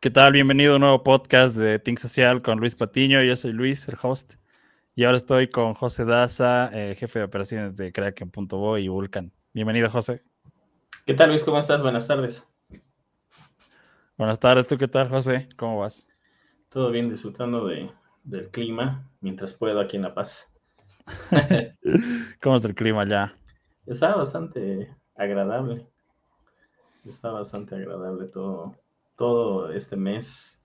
¿Qué tal? Bienvenido a un nuevo podcast de Think Social con Luis Patiño. Yo soy Luis, el host. Y ahora estoy con José Daza, eh, jefe de operaciones de Kraken.bo y Vulcan. Bienvenido, José. ¿Qué tal, Luis? ¿Cómo estás? Buenas tardes. Buenas tardes. ¿Tú qué tal, José? ¿Cómo vas? Todo bien, disfrutando de, del clima mientras puedo aquí en La Paz. ¿Cómo es el clima allá? Está bastante agradable. Está bastante agradable todo todo este mes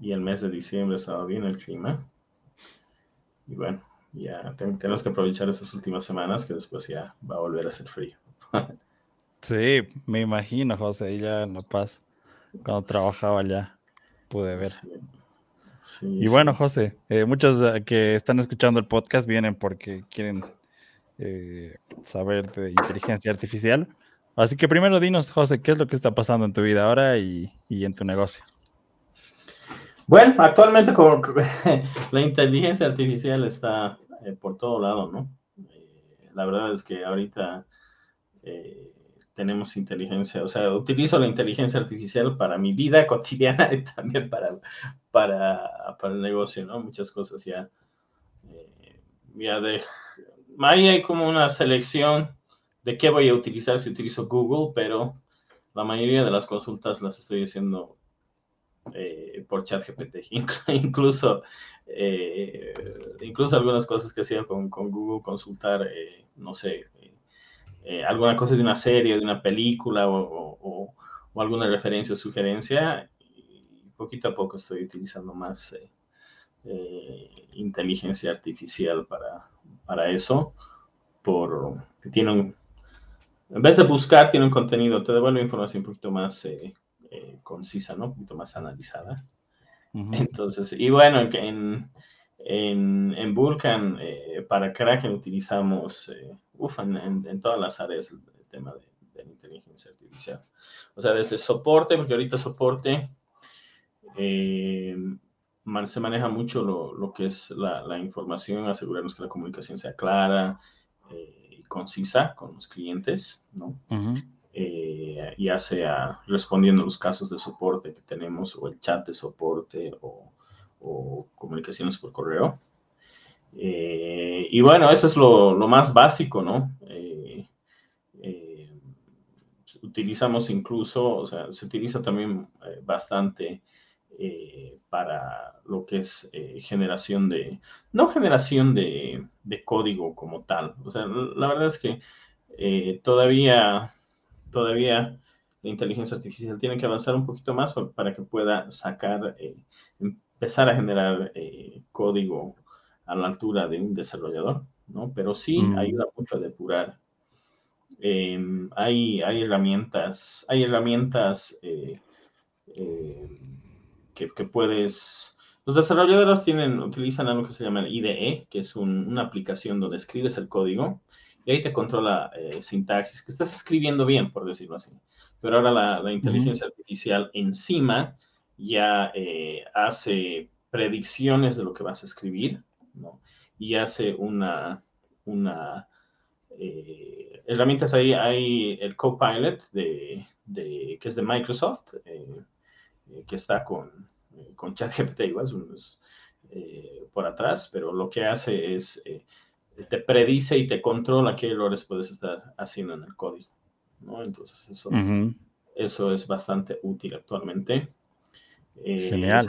y el mes de diciembre estaba bien el clima. Y bueno, ya tenemos que aprovechar estas últimas semanas que después ya va a volver a ser frío. sí, me imagino, José, ya en La Paz, cuando trabajaba allá, pude ver. y bueno, José, eh, muchos que están escuchando el podcast vienen porque quieren eh, saber de inteligencia artificial. Así que primero dinos, José, ¿qué es lo que está pasando en tu vida ahora y, en tu negocio? Bueno, actualmente como la inteligencia artificial está eh, por todo lado, ¿no? Eh, la verdad es que ahorita eh, tenemos inteligencia, o sea, utilizo la inteligencia artificial para mi vida cotidiana y también para, para, para el negocio, ¿no? Muchas cosas ya, ya. Ahí hay como una selección de qué voy a utilizar si utilizo Google, pero la mayoría de las consultas las estoy haciendo eh, por ChatGPT. incluso, eh, incluso algunas cosas que hacía con, Google, consultar, eh, no sé, alguna cosa de una serie, de una película o, alguna referencia o sugerencia. Y poquito a poco estoy utilizando más inteligencia artificial para, para eso, por, tiene un, en vez de buscar, tiene un contenido, te devuelve información un poquito más eh, eh, concisa, ¿no? Un poquito más analizada. Entonces, y bueno, en, en, en Vulkan, eh, para Kraken utilizamos, uf, en, todas las áreas el, tema de, la inteligencia artificial. O sea, desde soporte, porque ahorita soporte se maneja mucho lo, lo que es la, la, información, asegurarnos que la comunicación sea clara, concisa con los clientes, ¿no? Eh, ya sea respondiendo a los casos de soporte que tenemos o el chat de soporte o, comunicaciones por correo. Eh, y bueno, eso es lo, más básico, ¿no? Eh, utilizamos incluso, o sea, se utiliza también bastante eh, para lo que es eh, generación de, no generación de, código como tal. O sea, la verdad es que eh, todavía, todavía la inteligencia artificial tiene que avanzar un poquito más para que pueda sacar, empezar a generar código a la altura de un desarrollador, ¿no? Pero sí mm. ayuda mucho a depurar. Em, hay, hay herramientas, hay herramientas que, puedes... Los desarrolladores tienen, utilizan algo que se llama el IDE, que es una aplicación donde escribes el código y ahí te controla eh, sintaxis, que estás escribiendo bien, por decirlo así. Pero ahora la, inteligencia artificial encima ya eh, hace predicciones de lo que vas a escribir, ¿no? Y hace una, una eh, herramientas ahí, hay el Copilot de, de, que es de Microsoft, que está con, eh, con ChatGPT igual, eh, por atrás, pero lo que hace es eh, te predice y te controla qué errores puedes estar haciendo en el código. ¿no? Entonces, eso, eso es bastante útil actualmente. Genial.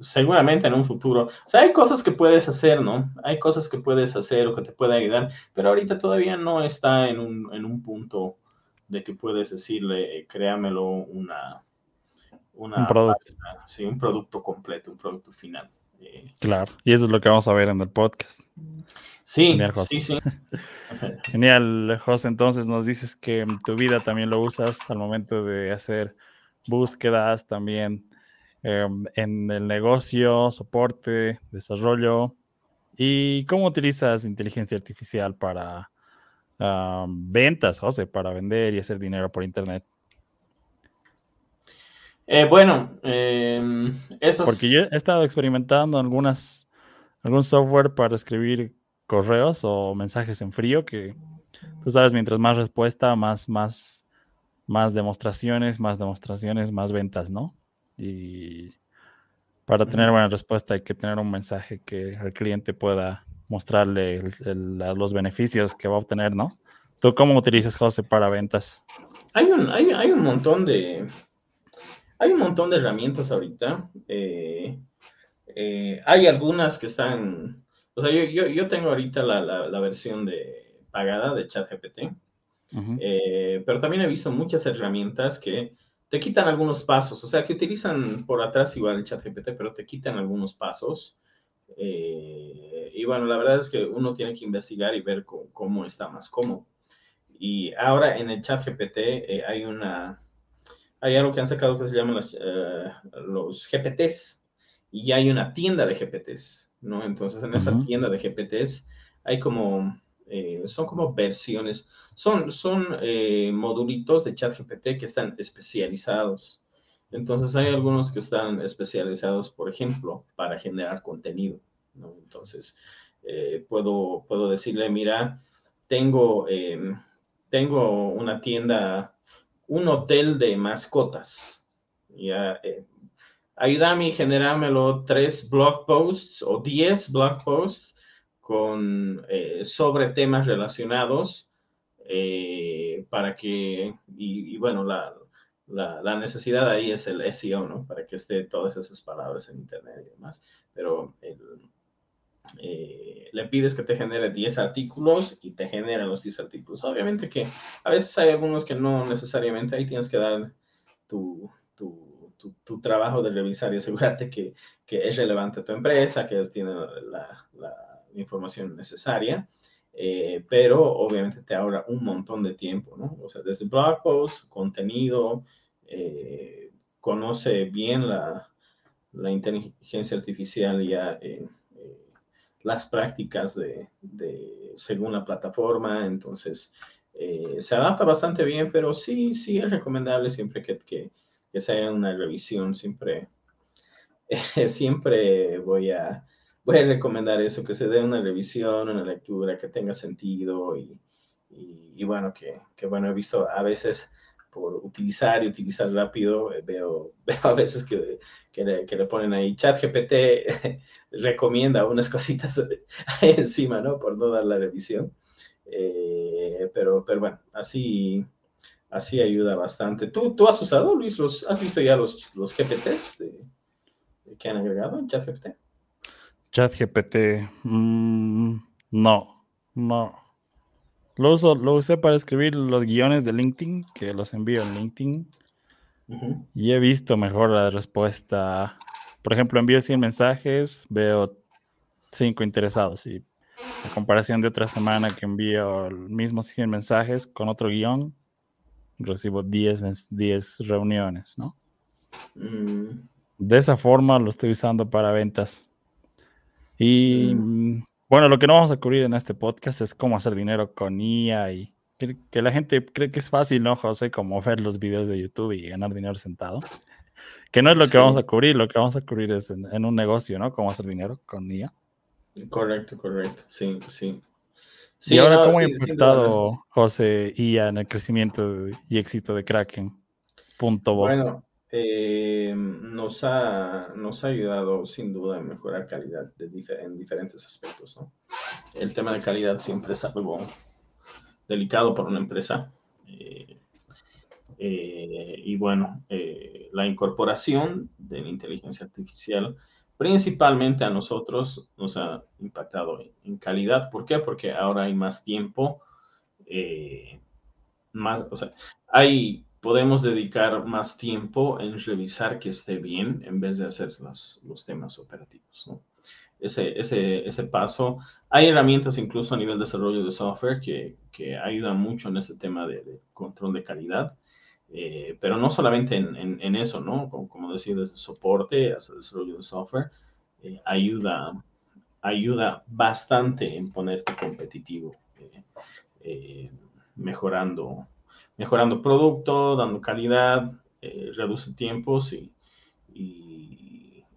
seguramente en un futuro. O sea, hay cosas que puedes hacer, ¿no? Hay cosas que puedes hacer o que te puede ayudar, pero ahorita todavía no está en un, en un punto de que puedes decirle, créamelo una, un producto. sí, un producto completo, un producto final. Eh, claro, y eso es lo que vamos a ver en el podcast. Sí, Genial, sí, sí. Genial, José. Entonces nos dices que tu vida también lo usas al momento de hacer búsquedas, también em, en el negocio, soporte, desarrollo. ¿Y cómo utilizas inteligencia artificial para ventas, José, para vender y hacer dinero por Internet? Eh, bueno, eh, eso Porque yo he estado experimentando algunas, algún software para escribir correos o mensajes en frío que tú sabes, mientras más respuesta, más, más, más demostraciones, más demostraciones, más ventas, ¿no? y para tener buena respuesta hay que tener un mensaje que el cliente pueda mostrarle los beneficios que va a obtener, ¿no? ¿Tú cómo utilizas, José, para ventas? Hay un, hay, hay un montón de... Hay un montón de herramientas ahorita. Eh, eh, hay algunas que están... O sea, yo, yo, tengo ahorita la, la, versión de pagada de ChatGPT, eh, pero también he visto muchas herramientas que te quitan algunos pasos, o sea, que utilizan por atrás igual el ChatGPT, pero te quitan algunos pasos. y bueno, la verdad es que uno tiene que investigar y ver cómo está más cómodo. Y ahora en el chat GPT eh, hay una, hay algo que han sacado que se llama los, eh, los GPTs y hay una tienda de GPTs, ¿no? Entonces en esa tienda de GPTs hay como, eh, son como versiones, son, son modulitos de chat GPT que están especializados. Entonces hay algunos que están especializados, por ejemplo, para generar contenido, ¿no? Entonces puedo, puedo decirle, mira, tengo em, tengo una tienda, un hotel de mascotas. Ya, eh, ayúdame a generármelo tres blog posts o diez blog posts con, eh, sobre temas relacionados eh, para que, y, bueno, la, la, necesidad ahí es el SEO, ¿no? Para que esté todas esas palabras en Internet y demás. Pero eh, le pides que te genere 10 artículos y te generan los 10 artículos. Obviamente que a veces hay algunos que no necesariamente ahí tienes que dar tu, tu, tu, trabajo de revisar y asegurarte que, que, es relevante a tu empresa, que tienen la, la, información necesaria. Eh, pero obviamente te ahorra un montón de tiempo, ¿no? O sea, desde blog post, contenido, eh, conoce bien la, la inteligencia artificial ya las prácticas de, según la plataforma, entonces eh, se adapta bastante bien, pero sí, sí es recomendable siempre que, que, se haga una revisión, siempre, siempre voy a, voy a recomendar eso, que se dé una revisión, una lectura que tenga sentido y, y, bueno, que, que, bueno, he visto a veces por utilizar y utilizar rápido, eh, veo, veo a veces que, que, le, que le ponen ahí, chat GPT recomienda unas cositas ahí encima, ¿no? Por no dar la revisión. Eh, pero, pero bueno, así, así ayuda bastante. ¿Tú, ¿Tú has usado, Luis, los, has visto ya los, los GPTs que han agregado en ChatGPT? ChatGPT, mm, no, no. Lo, uso, lo usé para escribir los guiones de LinkedIn, que los envío en LinkedIn. Y he visto mejor la respuesta. Por ejemplo, envío 100 mensajes, veo 5 interesados. Y a comparación de otra semana que envío los mismos 100 mensajes con otro guion, recibo 10, 10 reuniones, ¿no? Mm. De esa forma lo estoy usando para ventas. Y mm. Bueno, lo que no vamos a cubrir en este podcast es cómo hacer dinero con IA y que, la gente cree que es fácil, ¿no, José? Como ver los videos de YouTube y ganar dinero sentado. Que no es lo que vamos a cubrir, lo que vamos a cubrir es en, un negocio, ¿no? Cómo hacer dinero con IA. Correcto, correcto, sí, sí. y ahora, ¿cómo ha impactado, José, IA en el crecimiento y éxito de Kraken? Punto bueno, eh, nos, ha, nos ha ayudado sin duda a mejorar calidad de en diferentes aspectos. El tema de calidad siempre es algo delicado para una empresa. Eh, eh, y bueno, la incorporación de la inteligencia artificial principalmente a nosotros nos ha impactado en, calidad. ¿Por qué? Porque ahora hay más tiempo, más, o sea, hay podemos dedicar más tiempo en revisar que esté bien en vez de hacer los, los temas operativos. ¿no? Ese, ese, ese, paso. Hay herramientas incluso a nivel de desarrollo de software que, que ayudan mucho en ese tema de, control de calidad, eh, pero no solamente en, en, eso, ¿no? Como, como, decir, desde soporte hasta desarrollo de software, eh, ayuda, ayuda bastante en ponerte competitivo, eh, mejorando mejorando producto, dando calidad, eh, reduce tiempos y,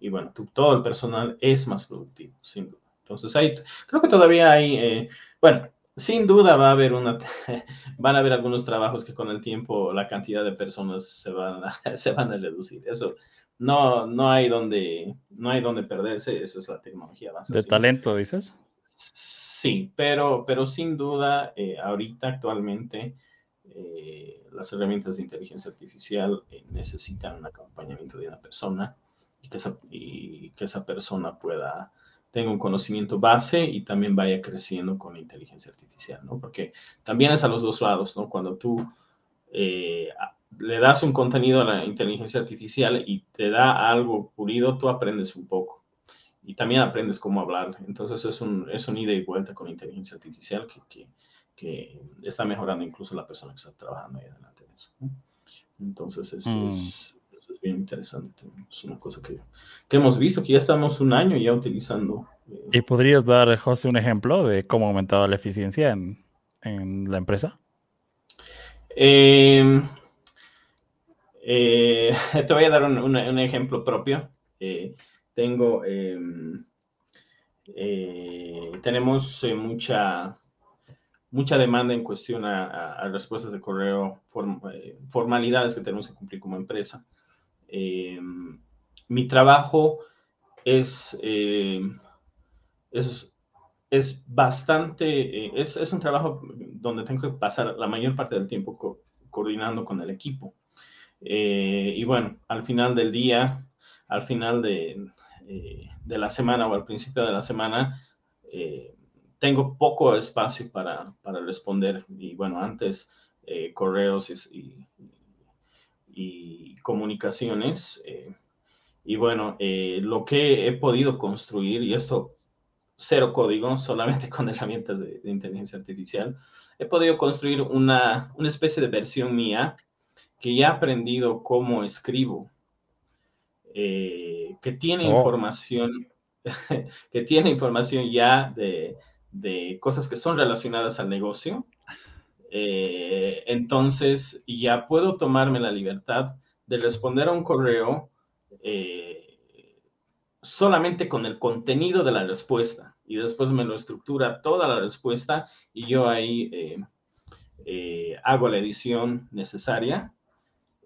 y, bueno, todo el personal es más productivo, sin duda. Entonces, hay, creo que todavía hay, eh, bueno, sin duda va a haber una, van a haber algunos trabajos que con el tiempo la cantidad de personas se van a, se van a reducir. Eso no, no hay donde, no hay donde perderse, eso es la tecnología. ¿De talento, dices? Sí, pero, pero sin duda, eh, ahorita actualmente eh, las herramientas de inteligencia artificial eh, necesitan un acompañamiento de una persona y que, esa, y que esa persona pueda tenga un conocimiento base y también vaya creciendo con la inteligencia artificial, ¿no? Porque también es a los dos lados, ¿no? Cuando tú eh, le das un contenido a la inteligencia artificial y te da algo pulido, tú aprendes un poco y también aprendes cómo hablar. Entonces es un, es un ida y vuelta con la inteligencia artificial que, que, que está mejorando incluso la persona que está trabajando ahí adelante en eso. Entonces eso, mm. es, es, bien interesante. Es una cosa que, que, hemos visto, que ya estamos un año ya utilizando. Eh, ¿Y podrías dar, José, un ejemplo de cómo ha aumentado la eficiencia en, en la empresa? Eh, eh, te voy a dar un, un, un ejemplo propio. Eh, tengo, em, tenemos mucha mucha demanda en cuestión a, a respuestas de correo, form, eh, formalidades que tenemos que cumplir como empresa. Eh, mi trabajo es, eh, es, es, bastante, eh, es, es, un trabajo donde tengo que pasar la mayor parte del tiempo co coordinando con el equipo. Eh, y bueno, al final del día, al final de, de la semana o al principio de la semana, tengo poco espacio para, para responder. Y bueno, antes eh, correos y, y, y comunicaciones. Eh, y bueno, eh, lo que he podido construir, y esto cero código, solamente con herramientas de, de inteligencia artificial, he podido construir una, una, especie de versión mía que ya he aprendido cómo escribo, eh, que tiene oh. información, que tiene información ya de, de cosas que son relacionadas al negocio. Eh, entonces, ya puedo tomarme la libertad de responder a un correo eh, solamente con el contenido de la respuesta y después me lo estructura toda la respuesta y yo ahí eh, hago la edición necesaria,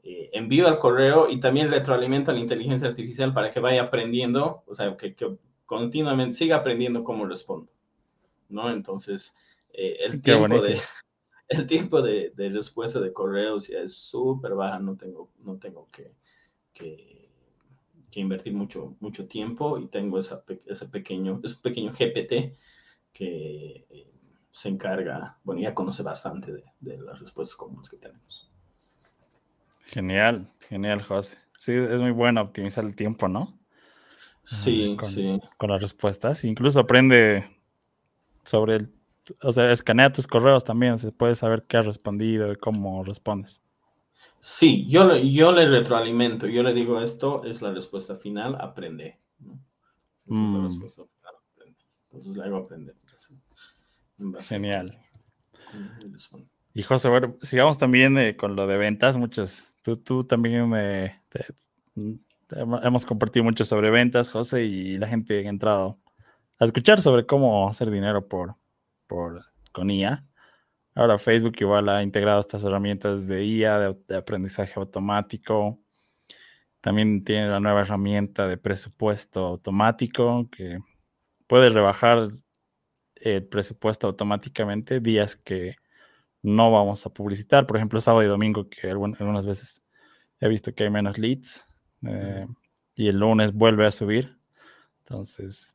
envío al correo y también retroalimento a la inteligencia artificial para que vaya aprendiendo, o sea, que, que continuamente siga aprendiendo cómo respondo. ¿No? Entonces, eh, el, tiempo de, el, tiempo de, de, respuesta de correos ya es súper baja, no tengo, no tengo que, que, que, invertir mucho, mucho tiempo y tengo esa, ese, pequeño, ese pequeño GPT que eh, se encarga, bueno, ya conoce bastante de, de las respuestas comunes que tenemos. Genial, genial, José. Sí, es muy bueno optimizar el tiempo, ¿no? Sí, con, sí. Con las respuestas. Incluso aprende sobre el, o sea, escanea tus correos también, se puede saber qué has respondido y cómo respondes. Sí, yo, yo le retroalimento, yo le digo esto es la respuesta final, aprende. ¿no? Mm. La respuesta final, aprende. Entonces le hago aprender. Genial. Y José, bueno, sigamos también eh, con lo de ventas. Muchas, tú, tú también me, te, te, hemos compartido mucho sobre ventas, José, y la gente ha entrado a escuchar sobre cómo hacer dinero por, por, con IA. Ahora Facebook igual ha integrado estas herramientas de IA, de, de, aprendizaje automático. También tiene la nueva herramienta de presupuesto automático que puede rebajar el presupuesto automáticamente días que no vamos a publicitar. Por ejemplo, sábado y domingo, que algunas veces he visto que hay menos leads. Eh, y el lunes vuelve a subir. Entonces,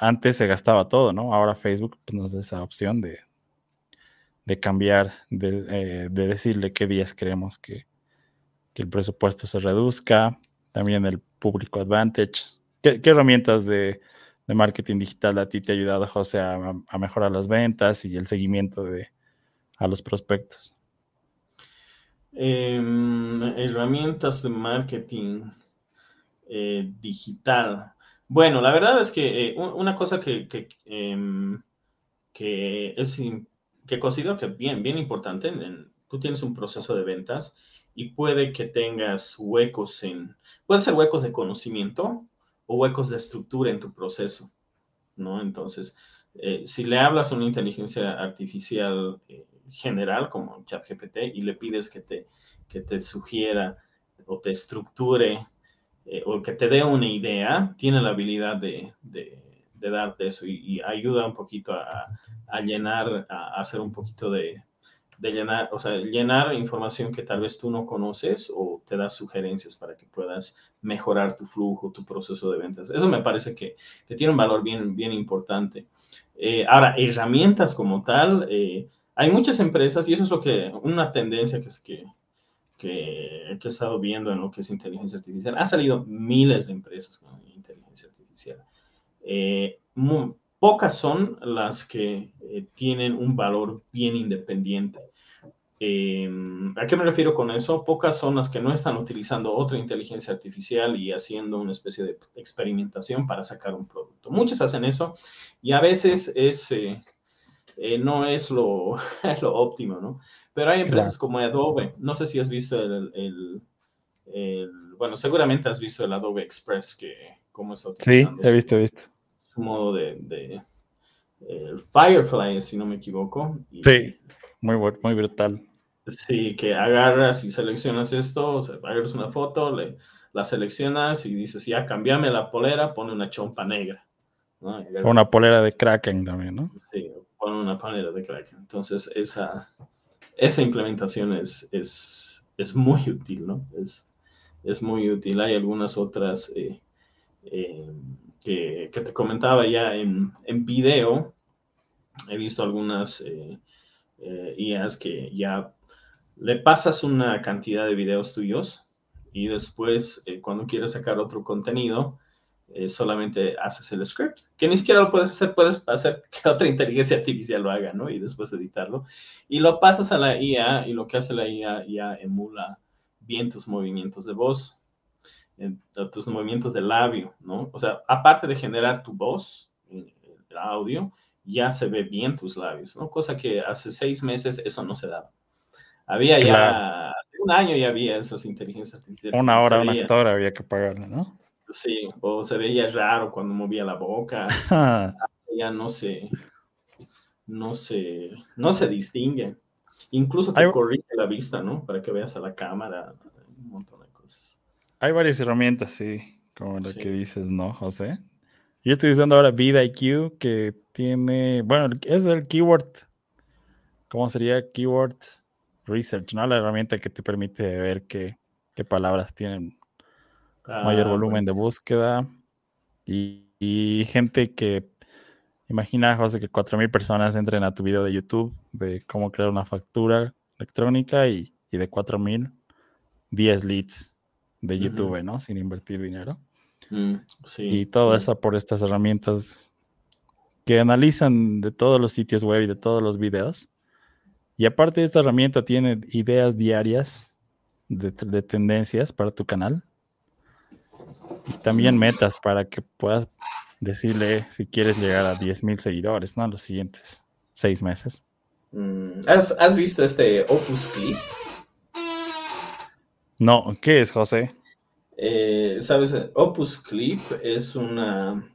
antes se gastaba todo, ¿no? Ahora Facebook pues, nos da esa opción de, de cambiar, de, eh, de, decirle qué días queremos que, el presupuesto se reduzca, también el público advantage. ¿Qué, herramientas de, marketing digital a ti te ha ayudado, José, a, mejorar las ventas y el seguimiento de, a los prospectos? Eh, herramientas de marketing eh, digital. Bueno, la verdad es que eh, una cosa que, que, eh, que, es, que considero que bien, bien importante, en, tú tienes un proceso de ventas y puede que tengas huecos en, puede ser huecos de conocimiento o huecos de estructura en tu proceso, ¿no? Entonces, eh, si le hablas a una inteligencia artificial eh, general como ChatGPT y le pides que te, que te sugiera o te estructure eh, o que te dé una idea, tiene la habilidad de, de, darte eso y, ayuda un poquito a, a llenar, a, hacer un poquito de, de, llenar, o sea, llenar información que tal vez tú no conoces o te da sugerencias para que puedas mejorar tu flujo, tu proceso de ventas. Eso me parece que, que tiene un valor bien, bien importante. Eh, ahora, herramientas como tal, eh, hay muchas empresas y eso es lo que, una tendencia que es que, que, he estado viendo en lo que es inteligencia artificial. Ha salido miles de empresas con inteligencia artificial. Eh, pocas son las que tienen un valor bien independiente. ¿A qué me refiero con eso? Pocas son las que no están utilizando otra inteligencia artificial y haciendo una especie de experimentación para sacar un producto. Muchas hacen eso y a veces es, eh, eh, no es lo, lo, óptimo, ¿no? Pero hay empresas como Adobe, no sé si has visto el, el, bueno, seguramente has visto el Adobe Express, que cómo está utilizando. Sí, he visto, he visto. Su modo de, de el Firefly, si no me equivoco. sí, muy, muy brutal. Sí, que agarras y seleccionas esto, o sea, agarras una foto, le, la seleccionas y dices, ya, cambiame la polera, pone una chompa negra. Una polera de Kraken también, ¿no? Sí, con una polera de Kraken. Entonces, esa, esa implementación es, es, es muy útil, ¿no? Es, es muy útil. Hay algunas otras eh, eh, que, que, te comentaba ya en, en video. He visto algunas eh, IAs que ya le pasas una cantidad de videos tuyos y después, cuando quieres sacar otro contenido, eh, solamente haces el script, que ni siquiera lo puedes hacer, puedes hacer que otra inteligencia artificial lo haga, ¿no? Y después editarlo. Y lo pasas a la IA y lo que hace la IA ya emula bien tus movimientos de voz, tus movimientos de labio, ¿no? O sea, aparte de generar tu voz, el audio, ya se ve bien tus labios, ¿no? Cosa que hace seis meses eso no se daba. Había ya, hace un año ya había esas inteligencias artificiales. Una hora, una hora había que pagarle, ¿no? Sí, o se veía raro cuando movía la boca. ya no se, no se, no se distingue. Incluso te corrige la vista, ¿no? Para que veas a la cámara, un montón de cosas. Hay varias herramientas, sí, como la que dices, ¿no, José? Yo estoy usando ahora VidIQ, que tiene, bueno, es el keyword, ¿cómo sería? Keyword Research, ¿no? La herramienta que te permite ver qué, qué palabras tienen mayor ah, volumen de búsqueda y, gente que imagina, José, que 4.000 personas entren a tu video de YouTube de cómo crear una factura electrónica y, de 4.000, 10 leads de YouTube, ¿no? Sin invertir dinero. Mm, y todo eso por estas herramientas que analizan de todos los sitios web y de todos los videos. Y aparte de esta herramienta tiene ideas diarias de, de tendencias para tu canal y también metas para que puedas decirle si quieres llegar a 10.000 seguidores, ¿no? Los siguientes seis meses. Mm, ¿Has, visto este Opus Clip? No, ¿qué es, José? Eh, Sabes, Opus Clip es una,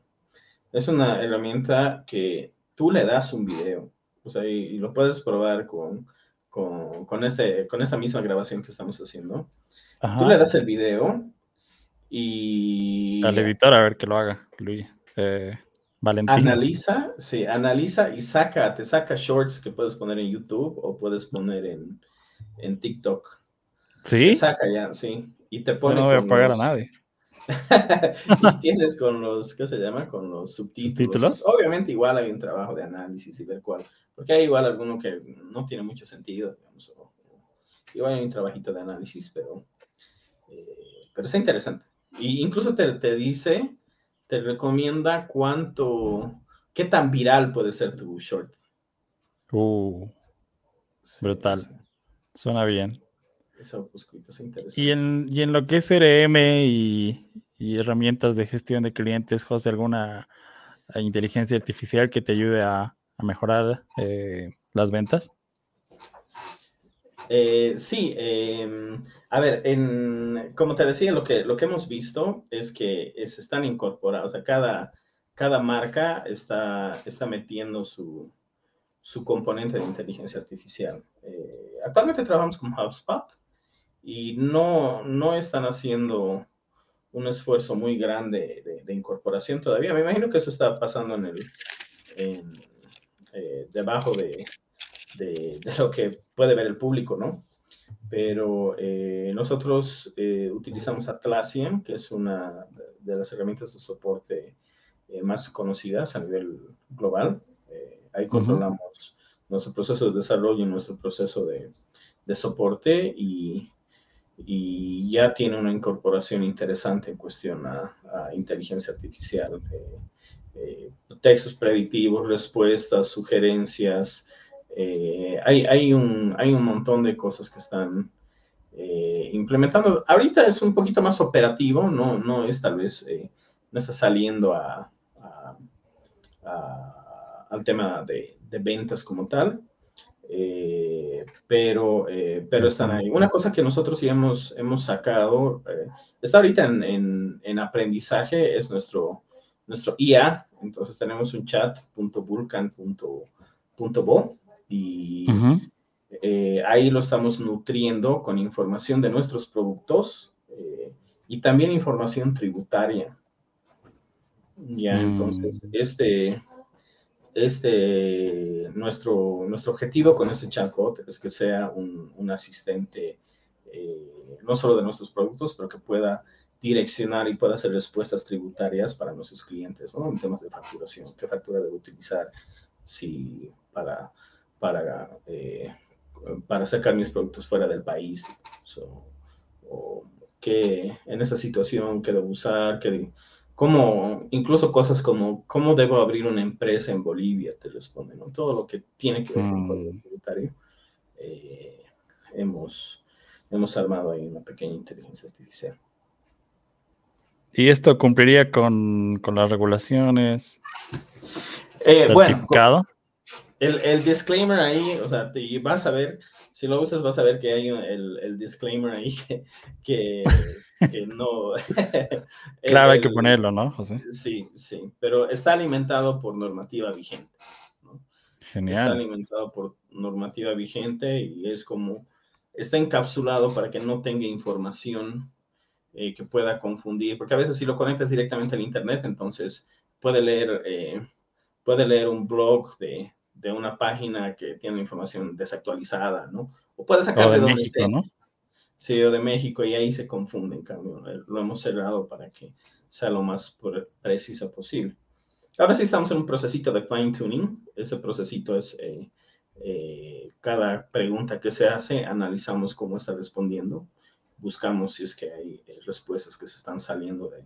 es una herramienta que tú le das un video, o sea, y, lo puedes probar con, con, este, con esta misma grabación que estamos haciendo. Tú le das el video y... Al editor a ver que lo haga, Luis. Eh, Valentín. Analiza, sí, analiza y saca, te saca shorts que puedes poner en YouTube o puedes poner en, en TikTok. ¿Sí? Te saca ya, sí. Y te pone. no voy a pagar a nadie. y tienes con los, ¿qué se llama? Con los subtítulos. Obviamente igual hay un trabajo de análisis y ver cuál, porque hay igual alguno que no tiene mucho sentido, digamos, igual hay un trabajito de análisis, pero, eh, pero es interesante. Y incluso te, te dice, te recomienda cuánto, qué tan viral puede ser tu short. Uh, brutal. Suena bien. Eso, pues, es interesante. Y en, y en lo que es CRM y, y, herramientas de gestión de clientes, José, ¿alguna inteligencia artificial que te ayude a, a mejorar eh, las ventas? Eh, sí, em, a ver, en, como te decía, lo que, lo que hemos visto es que se están incorporados, o sea, cada, cada marca está, está metiendo su, su componente de inteligencia artificial. Eh, actualmente trabajamos con HubSpot y no, no están haciendo un esfuerzo muy grande de, incorporación todavía. Me imagino que eso está pasando en el, eh, debajo de, de, lo que puede ver el público, ¿no? Pero eh, nosotros eh, utilizamos Atlassian, que es una de las herramientas de soporte más conocidas a nivel global. ahí controlamos nuestro proceso de desarrollo nuestro proceso de, de soporte y y ya tiene una incorporación interesante en cuestión a, inteligencia artificial. Eh, eh, textos predictivos, respuestas, sugerencias. Eh, hay, hay, un, hay un montón de cosas que están implementando. Ahorita es un poquito más operativo, no, no es tal vez, no está saliendo a, al tema de, ventas como tal, eh, pero, eh, pero están ahí. Una cosa que nosotros ya hemos, hemos sacado, eh, está ahorita en, en, aprendizaje, es nuestro, nuestro IA. Entonces tenemos un chat.vulcan.bo y ahí lo estamos nutriendo con información de nuestros productos y también información tributaria. Ya, entonces, mm. este, este, nuestro, nuestro objetivo con ese chatbot es que sea un, un asistente eh, no solo de nuestros productos, pero que pueda direccionar y pueda hacer respuestas tributarias para nuestros clientes, ¿no? En temas de facturación, qué factura debo utilizar si para, para, eh, para sacar mis productos fuera del país, o qué en esa situación qué debo usar, qué, como incluso cosas como cómo debo abrir una empresa en Bolivia, te responden, ¿no? Todo lo que tiene que ver con el mm. tributario. Eh, hemos, hemos armado ahí una pequeña inteligencia artificial. ¿Y esto cumpliría con, con las regulaciones? Eh, bueno, el, el, disclaimer ahí, o sea, te, vas a ver, si lo usas vas a ver que hay el, el disclaimer ahí que que no... claro, hay que ponerlo, ¿no, José? Sí, sí, pero está alimentado por normativa vigente. Genial. Está alimentado por normativa vigente y es como, está encapsulado para que no tenga información eh, que pueda confundir, porque a veces si lo conectas directamente al Internet, entonces puede leer, eh, puede leer un blog de, de, una página que tiene información desactualizada, ¿no? O puede sacar de, México, ¿no? CEO de México y ahí se confunde, en cambio, lo hemos cerrado para que sea lo más preciso posible. Ahora sí estamos en un procesito de fine tuning. Ese procesito es eh, eh, cada pregunta que se hace, analizamos cómo está respondiendo, buscamos si es que hay eh, respuestas que se están saliendo de,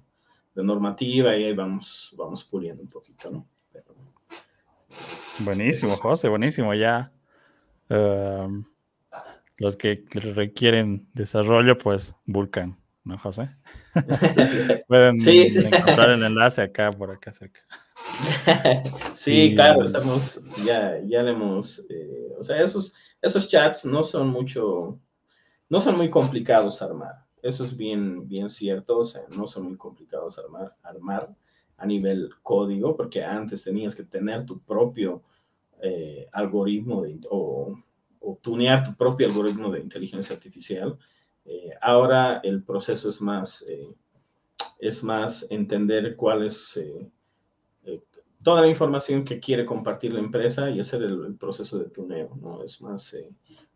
normativa y ahí vamos, vamos puliendo un poquito, ¿no? Buenísimo, José, buenísimo. Ya um, los que requieren desarrollo, pues Vulcan, ¿no, José? Pueden encontrar el enlace acá, por acá cerca. sí, claro, estamos, ya, ya le hemos, eh, o sea, esos, esos chats no son mucho, no son muy complicados armar. Eso es bien, bien cierto, o sea, no son muy complicados armar, armar a nivel código, porque antes tenías que tener tu propio eh, algoritmo de, o o tunear tu propio algoritmo de inteligencia artificial. Eh, ahora el proceso es más, eh, es más entender cuál es eh, toda la información que quiere compartir la empresa y hacer el, proceso de tuneo. No es más,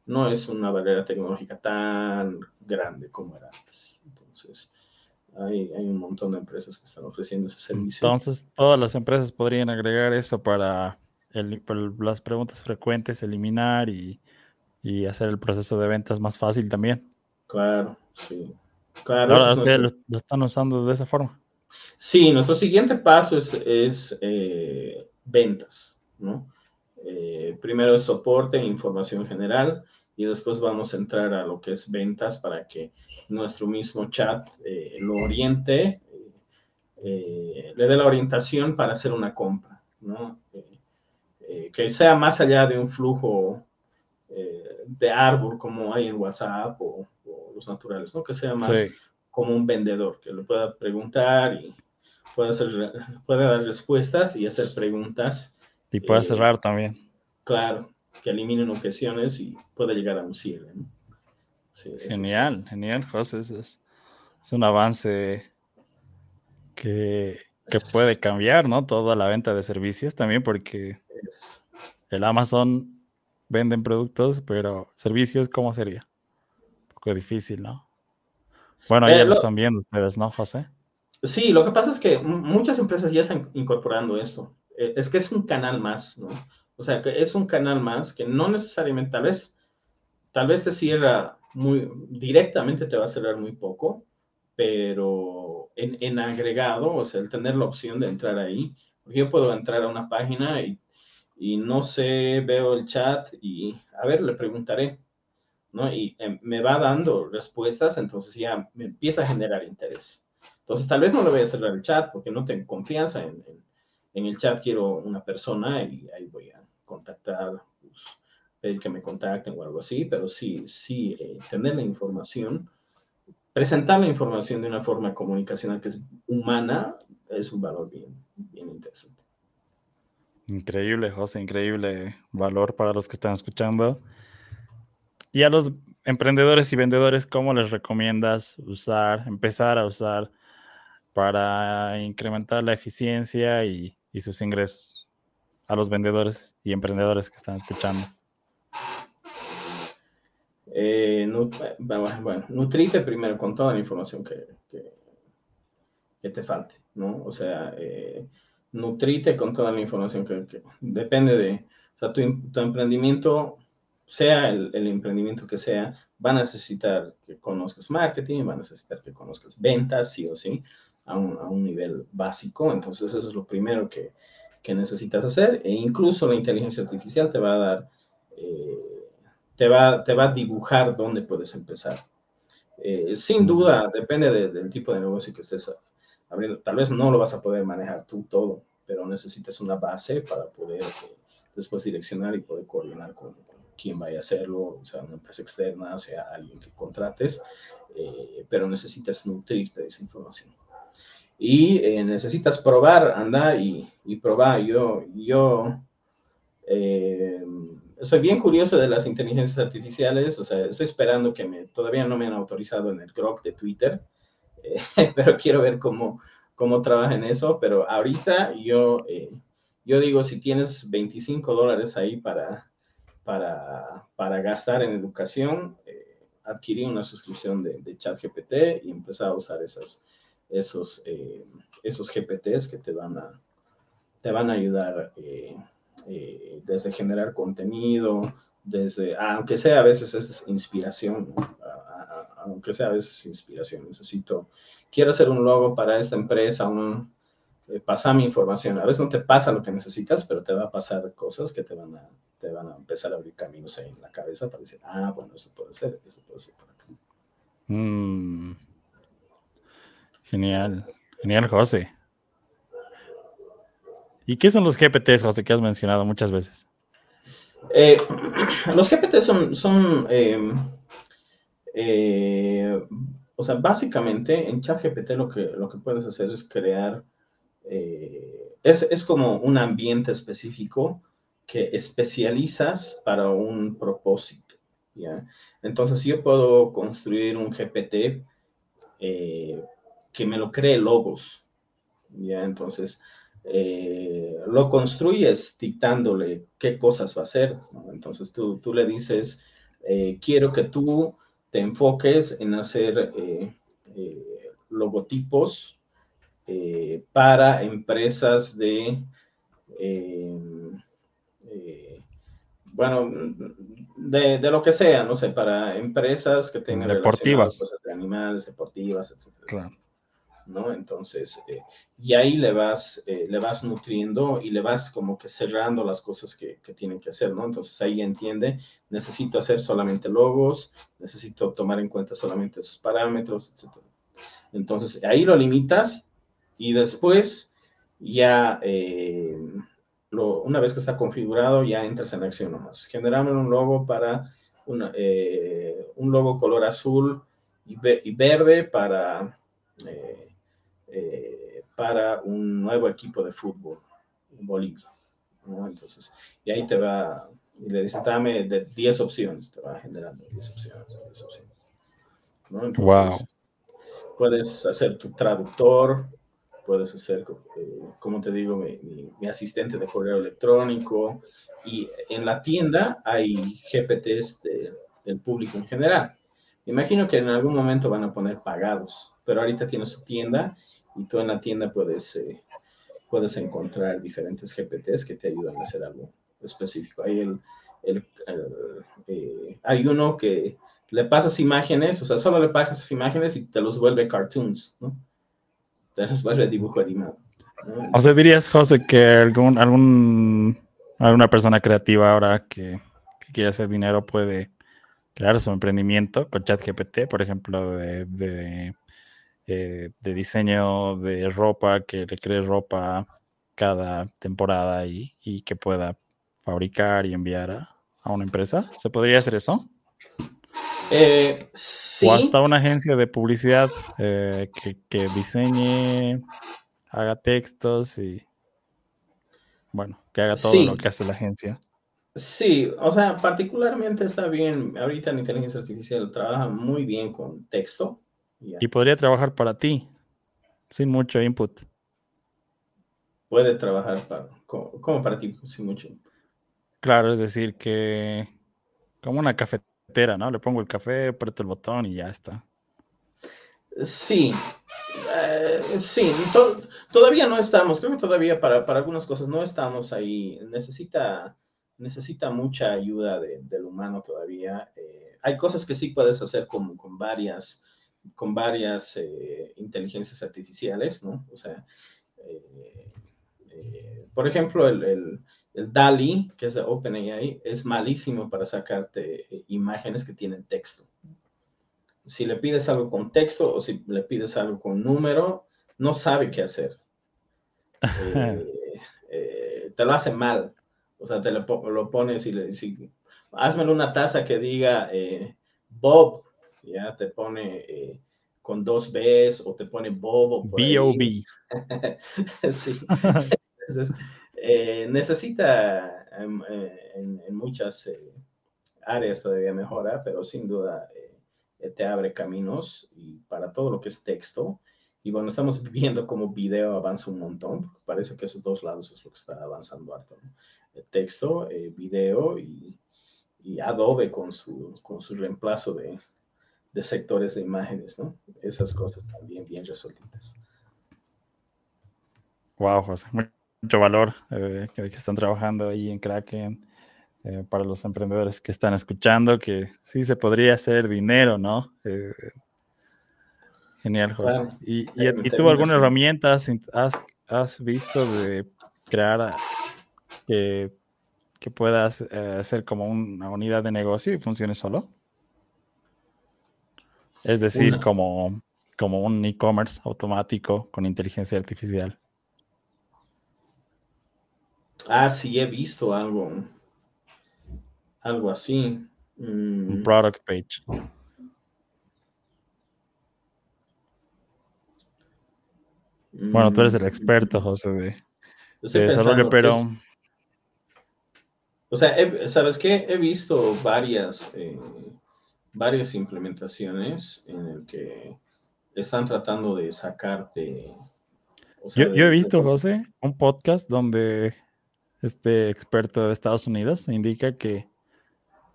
no es una barrera tecnológica tan grande como era antes. Entonces, hay, hay, un montón de empresas que están ofreciendo ese servicio. Entonces, todas las empresas podrían agregar eso para, el, para las preguntas frecuentes, eliminar y y hacer el proceso de ventas más fácil también. Claro, sí. Claro, Ahora ustedes lo, están usando de esa forma. Sí, nuestro siguiente paso es, es eh, ventas, ¿no? Eh, primero es soporte e información general y después vamos a entrar a lo que es ventas para que nuestro mismo chat eh, lo oriente, le dé la orientación para hacer una compra, ¿no? que sea más allá de un flujo de árbol como hay en WhatsApp o, los naturales, ¿no? Que sea más como un vendedor, que le pueda preguntar y pueda, hacer, pueda dar respuestas y hacer preguntas. Y pueda eh, cerrar también. Claro, que eliminen objeciones y pueda llegar a un cierre. genial, genial, José. Es, es, un avance que, que puede cambiar, ¿no? Toda la venta de servicios también porque el Amazon venden productos, pero servicios, ¿cómo sería? Un poco difícil, ¿no? Bueno, ya eh, lo, están viendo ustedes, ¿no, José? Sí, lo que pasa es que muchas empresas ya están incorporando esto. Eh, es que es un canal más, ¿no? O sea, que es un canal más que no necesariamente, tal vez, tal vez te cierra muy, directamente te va a cerrar muy poco, pero en, en agregado, o sea, el tener la opción de entrar ahí, yo puedo entrar a una página y, y no sé, veo el chat y, a ver, le preguntaré, ¿no? Y em, me va dando respuestas, entonces ya me empieza a generar interés. Entonces, tal vez no le voy a cerrar el chat porque no tengo confianza en, en, el chat, quiero una persona y ahí voy a contactar, pues, pedir que me contacten o algo así, pero sí, sí, eh, tener la información, presentar la información de una forma comunicacional que es humana, es un valor bien, bien interesante. Increíble, José, increíble valor para los que están escuchando. Y a los emprendedores y vendedores, ¿cómo les recomiendas usar, empezar a usar para incrementar la eficiencia y, sus ingresos? A los vendedores y emprendedores que están escuchando. Eh, bueno, nutrite primero con toda la información que, que, te falte, ¿no? O sea, eh, nutrite con toda la información que, depende de, o sea, tu, emprendimiento sea el, emprendimiento que sea, va a necesitar que conozcas marketing, va a necesitar que conozcas ventas, sí o sí, a un, nivel básico. Entonces, eso es lo primero que, necesitas hacer. E incluso la inteligencia artificial te va a dar, eh, te, va, te va a dibujar dónde puedes empezar. Eh, sin duda, depende del tipo de negocio que estés abriendo. Tal vez no lo vas a poder manejar tú todo, pero necesitas una base para poder eh, después direccionar y poder coordinar con, quién vaya a hacerlo, sea una empresa externa, sea alguien que contrates, eh, pero necesitas nutrirte de esa información. Y eh, necesitas probar, anda y, y probar. Yo, yo eh, soy bien curioso de las inteligencias artificiales, o sea, estoy esperando que me, todavía no me han autorizado en el Grok de Twitter, pero quiero ver cómo, cómo trabaja en eso, pero ahorita yo, yo digo, si tienes 25 dólares ahí para, para, para gastar en educación, eh, adquirí una suscripción de, de ChatGPT y empecé a usar esas, esos, eh, esos GPTs que te van a, te van a ayudar eh, desde generar contenido, desde, aunque sea a veces es inspiración, aunque sea a veces inspiración, necesito, quiero hacer un logo para esta empresa, un, pasa mi información. A veces no te pasa lo que necesitas, pero te va a pasar cosas que te van a, te van a empezar a abrir caminos ahí en la cabeza para decir, ah, bueno, eso puede ser, eso puede ser por acá. Mm. Genial, genial, José. ¿Y qué son los GPTs, José, que has mencionado muchas veces? Eh, los GPTs son, son em, eh, o sea, básicamente en ChatGPT lo que, lo que puedes hacer es crear, eh, es, es, como un ambiente específico que especializas para un propósito. ¿ya? Entonces yo puedo construir un GPT eh, que me lo cree logos. ¿ya? Entonces eh, lo construyes dictándole qué cosas va a hacer. Entonces tú, tú, le dices, eh, quiero que tú te enfoques en hacer logotipos para empresas de bueno, de, de, lo que sea, no sé, para empresas que tengan deportivas, cosas de animales, deportivas, etc. ¿no? Entonces, eh, y ahí le vas, eh, le vas nutriendo y le vas como que cerrando las cosas que, que, tienen que hacer, ¿no? Entonces ahí entiende, necesito hacer solamente logos, necesito tomar en cuenta solamente esos parámetros, etc. Entonces ahí lo limitas y después ya... Eh, una vez que está configurado, ya entras en acción nomás. Generamos un logo para un logo color azul y, verde para, eh, para un nuevo equipo de fútbol en Bolivia. Entonces, y ahí te va, y le dice, dame de 10 opciones, te va generando 10 opciones. wow. Puedes hacer tu traductor, puedes hacer, eh, como te digo, mi, asistente de correo electrónico. Y en la tienda hay GPTs del público en general. imagino que en algún momento van a poner pagados, pero ahorita tienes su tienda y tú en la tienda puedes, eh, puedes encontrar diferentes GPTs que te ayudan a hacer algo específico. Hay, el, eh, hay uno que le pasas imágenes, o sea, solo le pasas imágenes y te los vuelve cartoons, ¿no? Te los vuelve dibujo animado. O sea, dirías, José, que algún, algún, alguna persona creativa ahora que, que quiere hacer dinero puede crear su emprendimiento con ChatGPT, por ejemplo, de, eh, de, diseño de ropa, que le cree ropa cada temporada y, y que pueda fabricar y enviar a, a una empresa. ¿Se podría hacer eso? Eh, o hasta una agencia de publicidad eh, que, diseñe, haga textos y, bueno, que haga todo lo que hace la agencia. Sí, o sea, particularmente está bien, ahorita la inteligencia artificial trabaja muy bien con texto. Y podría trabajar para ti, sin mucho input. Puede trabajar para, como, para ti, sin mucho input. Claro, es decir, que como una cafetería ¿no? Le pongo el café, aprieto el botón y ya está. Sí, eh, sí, todavía no estamos, creo que todavía para, algunas cosas no estamos ahí. Necesita, necesita mucha ayuda del humano todavía. Eh, hay cosas que sí puedes hacer con, con varias, con varias eh, inteligencias artificiales, ¿no? O sea, por ejemplo, el el DALI, que es de OpenAI, es malísimo para sacarte eh, imágenes que tienen texto. Si le pides algo con texto o si le pides algo con número, no sabe qué hacer. Eh, eh, te lo hace mal. O sea, te lo, pones y le dices, hazme una taza que diga Bob, ya te pone con dos Bs o te pone Bob. B-O-B. sí. Entonces, eh, necesita em, eh, en, muchas eh, áreas todavía mejora, pero sin duda te abre caminos y para todo lo que es texto. Y bueno, estamos viendo cómo video avanza un montón. Parece que esos dos lados es lo que está avanzando harto. El texto, video y, Adobe con su, con su reemplazo de, de sectores de imágenes, ¿no? Esas cosas también bien resueltas. Wow, José mucho valor eh, que, están trabajando ahí en Kraken. Eh, para los emprendedores que están escuchando, que sí se podría hacer dinero, ¿no? Eh, genial, José. ¿Y, y, tú alguna herramienta has, has, visto de crear que, que puedas hacer como una unidad de negocio y funcione solo? Es decir, como, como un e-commerce automático con inteligencia artificial. Ah, sí, he visto algo. Algo así. Un mm. product page. Bueno, tú eres el experto, José, de, desarrollo, pero... O sea, ¿sabes qué? He visto varias, eh, varias implementaciones en el que están tratando de sacarte... yo, yo, he visto, José, un podcast donde este experto de Estados Unidos indica que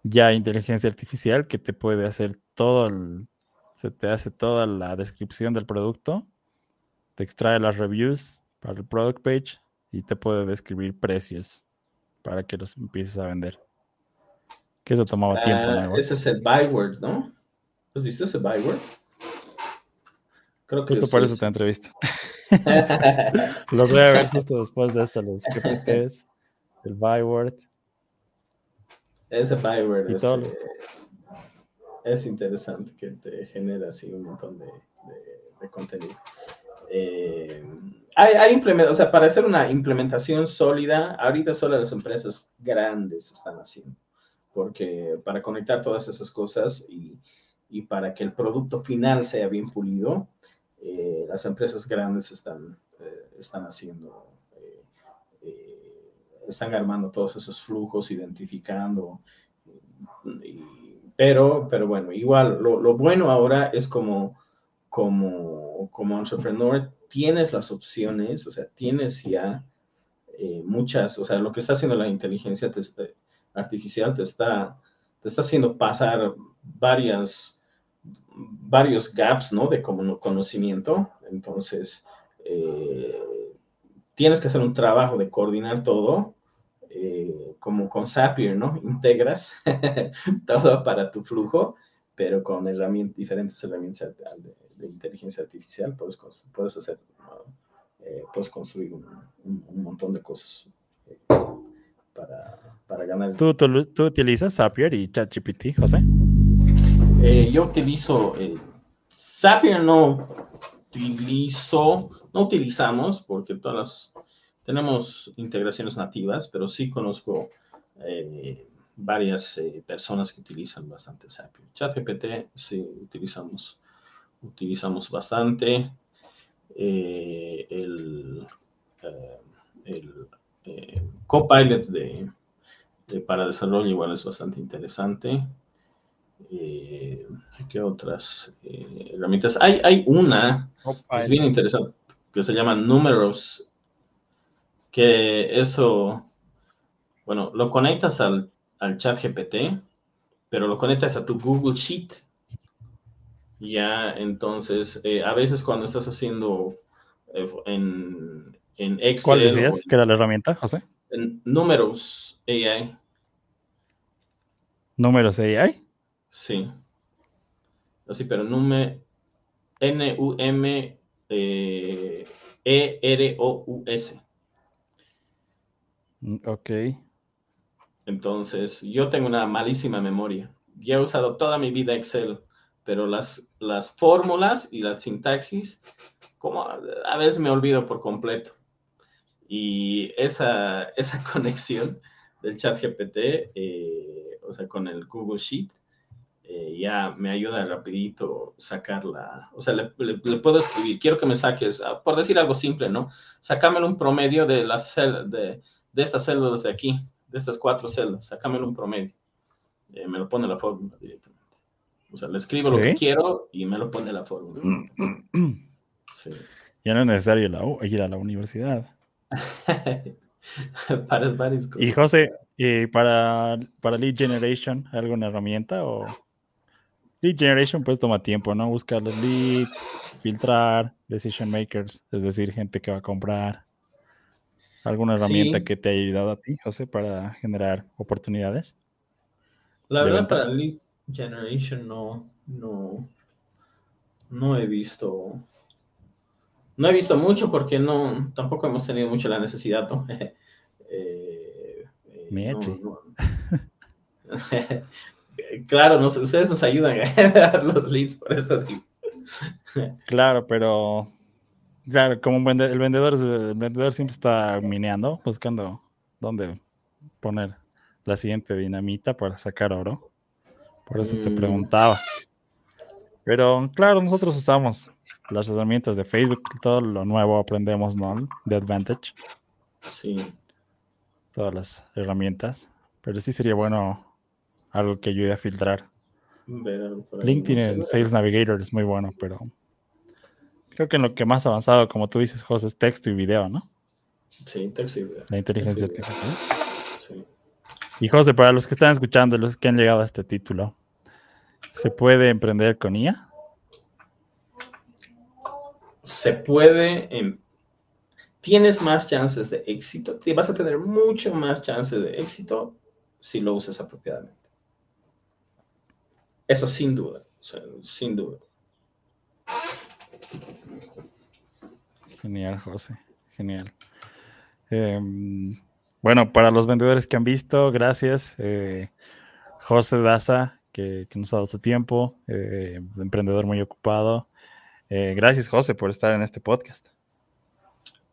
ya hay inteligencia artificial que te puede hacer todo, se te hace toda la descripción del producto, te extrae las reviews para el product page y te puede describir precios para que los empieces a vender. Que eso tomaba tiempo. ¿no? Ese es el byword, ¿no? ¿Has visto ese byword? Creo que justo por eso te entrevista. los voy a ver justo después de esto, los GPTs el byword. Ese byword es, eh, es, interesante que te genera así un montón de, contenido. Eh, hay, hay o sea, para hacer una implementación sólida, ahorita solo las empresas grandes están haciendo, porque para conectar todas esas cosas y, y para que el producto final sea bien pulido, eh, las empresas grandes están, están haciendo están armando todos esos flujos, identificando. pero, pero bueno, igual, lo, bueno ahora es como, como, como entrepreneur tienes las opciones, o sea, tienes ya eh, muchas, o sea, lo que está haciendo la inteligencia artificial te está, te está haciendo pasar varias, varios gaps, ¿no? De conocimiento. Entonces, eh, tienes que hacer un trabajo de coordinar todo, eh, como con Zapier, ¿no? Integras todo para tu flujo, pero con herramientas, diferentes herramientas de, inteligencia artificial puedes, puedes hacer, eh, puedes construir un, montón de cosas para, para, ganar. ¿Tú, tú, utilizas Zapier y ChatGPT, José? yo utilizo Zapier, no utilizo no utilizamos porque todas las, tenemos integraciones nativas, pero sí conozco eh, varias eh, personas que utilizan bastante Zapier. ChatGPT sí utilizamos, utilizamos bastante. Eh, el, Copilot de, para desarrollo igual es bastante interesante. ¿Qué otras herramientas? Hay, hay una, es bien interesante que se llama Numerous, que eso, bueno, lo conectas al, al chat GPT, pero lo conectas a tu Google Sheet. Ya, entonces, eh, a veces cuando estás haciendo eh, en, en, Excel. ¿Cuál decías que era la herramienta, José? En Números AI. ¿Números AI? Sí. Así, pero nume, N-U-M e-R-O-U-S. Mm, ok. Entonces, yo tengo una malísima memoria. Ya he usado toda mi vida Excel, pero las, las fórmulas y la sintaxis, como a veces me olvido por completo. Y esa, esa conexión del chat GPT, eh, o sea, con el Google Sheet, eh, ya me ayuda rapidito sacarla, o sea, le, puedo escribir, quiero que me saques, ah, por decir algo simple, ¿no? Sácamelo un promedio de, las de, de estas células de aquí, de estas cuatro celdas, sácamelo un promedio. Eh, me lo pone la fórmula directamente. O sea, le escribo lo que quiero y me lo pone la fórmula. Ya no es necesario ir a la universidad. para varias cosas. Y José, ¿y para, para lead generation, alguna herramienta o Lead generation pues toma tiempo, ¿no? Buscar los leads, filtrar, decision makers, es decir, gente que va a comprar. ¿Alguna herramienta que te haya ayudado a ti, José, para generar oportunidades? La verdad, para lead generation no, no, no he visto, no he visto mucho porque no, tampoco hemos tenido mucho la necesidad, ¿no? eh, eh, claro, ustedes nos ayudan a generar los leads, por eso Claro, pero claro, como el vendedor, el vendedor siempre está mineando, buscando dónde poner la siguiente dinamita para sacar oro. Por eso te mm. preguntaba. Pero claro, nosotros usamos las herramientas de Facebook, todo lo nuevo aprendemos, ¿no? De Advantage. Sí. Todas las herramientas. Pero sí sería bueno algo que ayude a filtrar. LinkedIn en Sales Navigator es muy bueno, pero creo que en lo que más avanzado, como tú dices, José, es texto y video, ¿no? Sí, texto y video. La inteligencia artificial. Sí. Y José, para los que están escuchando, los que han llegado a este título, ¿se puede emprender con IA? Se puede. Em, tienes más chances de éxito. Vas a tener mucho más chances de éxito si lo usas apropiadamente. Eso sin duda, sin duda. Genial, José, genial. Em, bueno, para los vendedores que han visto, gracias. Eh, José Daza, que, nos ha dado su tiempo, eh, emprendedor muy ocupado. Eh, gracias, José, por estar en este podcast.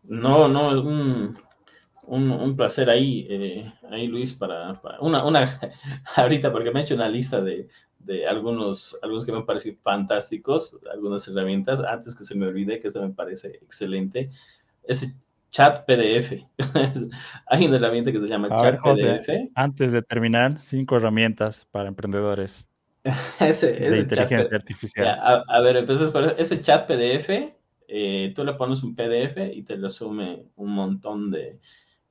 No, no, es un, un, placer ahí, ahí Luis, para, una, una, ahorita, porque me he hecho una lista de, de algunos, algunos que me parecen fantásticos, algunas herramientas. Antes que se me olvide, que esta me parece excelente, ese chat PDF. Hay una herramienta que se llama chat PDF. Antes de terminar, cinco herramientas para emprendedores ese, de inteligencia artificial. a, ver, entonces ese chat PDF eh, tú le pones un PDF y te resume un montón de,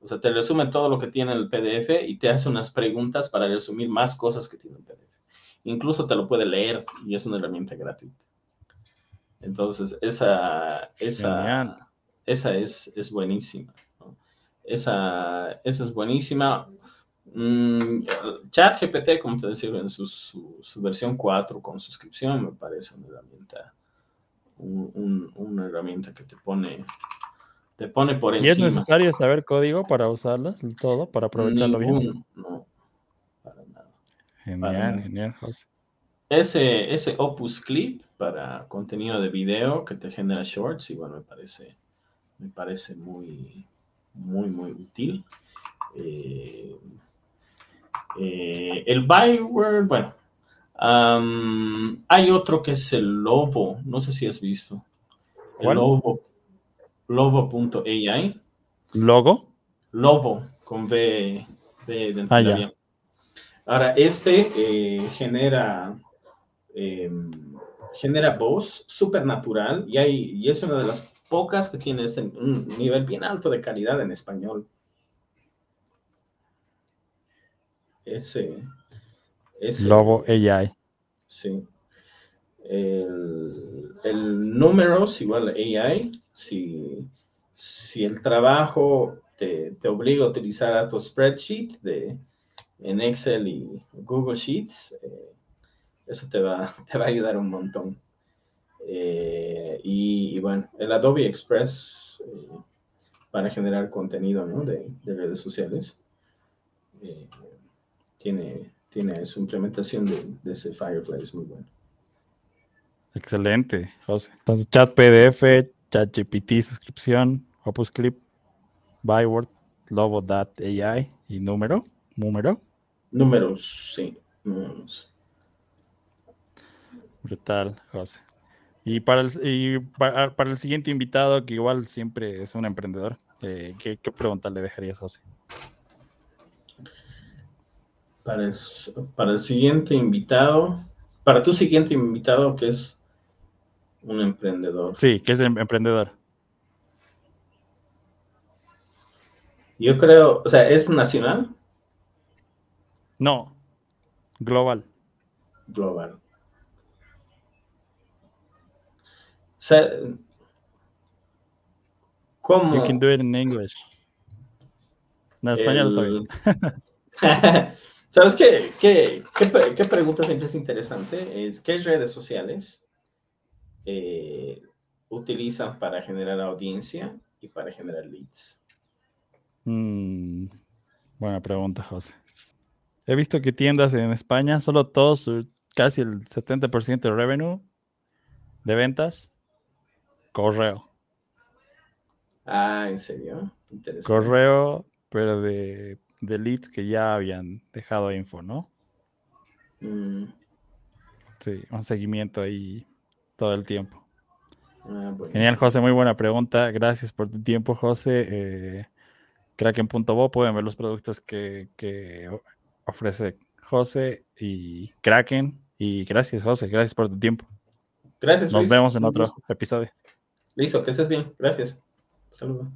o sea, te resume todo lo que tiene el PDF y te hace unas preguntas para resumir más cosas que tiene el PDF. Incluso te lo puede leer y es una herramienta gratuita. Entonces, esa, esa, esa es, es buenísima. Esa, esa es buenísima. Mm, ChatGPT, como te decía, en su, su, versión 4 con suscripción, me parece una herramienta, una herramienta que te pone, te pone por encima. ¿Y es necesario saber código para usarlas, todo, para aprovecharlo bien? No, para nada. Genial, genial, José. Ese, ese Opus Clip para contenido de video que te genera shorts, y bueno, me parece, me parece muy, muy, muy útil. Eh, eh, el Byword, bueno, hay otro que es el Lobo, no sé si has visto. El Lobo. Lobo.ai. ¿Logo? Lobo, con V, de ah, Ahora, este eh, genera, em, genera voz supernatural y, hay, y es una de las pocas que tiene este, un nivel bien alto de calidad en español. ese, ese Lobo AI. Sí. El, el número es igual a AI. Si, si el trabajo te, te, obliga a utilizar tu spreadsheet de, en Excel y Google Sheets, eh, eso te va, te va a ayudar un montón. Eh, y, bueno, el Adobe Express eh, para generar contenido ¿no? de, de, redes sociales tiene, tiene su implementación de, ese Firefly, es muy bueno. Excelente, José. Entonces, chat PDF, chat GPT, suscripción, Opus Clip, Byword, Lobo.ai y número, número. Números, sí, números. Brutal, José. Y para el, y para, el siguiente invitado, que igual siempre es un emprendedor, eh, ¿qué, ¿qué pregunta le dejarías, José? para el, siguiente invitado, para tu siguiente invitado que es un emprendedor. Sí, que es em, emprendedor. Yo creo, o sea, ¿es nacional? No, global. Global. ¿Cómo? You can do it in English. No, español bien. ¿Sabes qué, qué, qué, pregunta siempre es interesante? Es, ¿Qué redes sociales eh, utilizan para generar audiencia y para generar leads? Mm, buena pregunta, José. He visto que tiendas en España, solo todos, casi el 70% de revenue de ventas, correo. Ah, ¿en serio? Interesante. Correo, pero de de leads que ya habían dejado info, ¿no? Mm. Sí, un seguimiento ahí todo el tiempo. Ah, Genial, José, muy buena pregunta. Gracias por tu tiempo, José. Eh, Kraken.bo pueden ver los productos que, que ofrece José y Kraken. Y gracias, José, gracias por tu tiempo. Gracias. Nos vemos en otro episodio. Listo, que estés bien. Gracias. Saludos.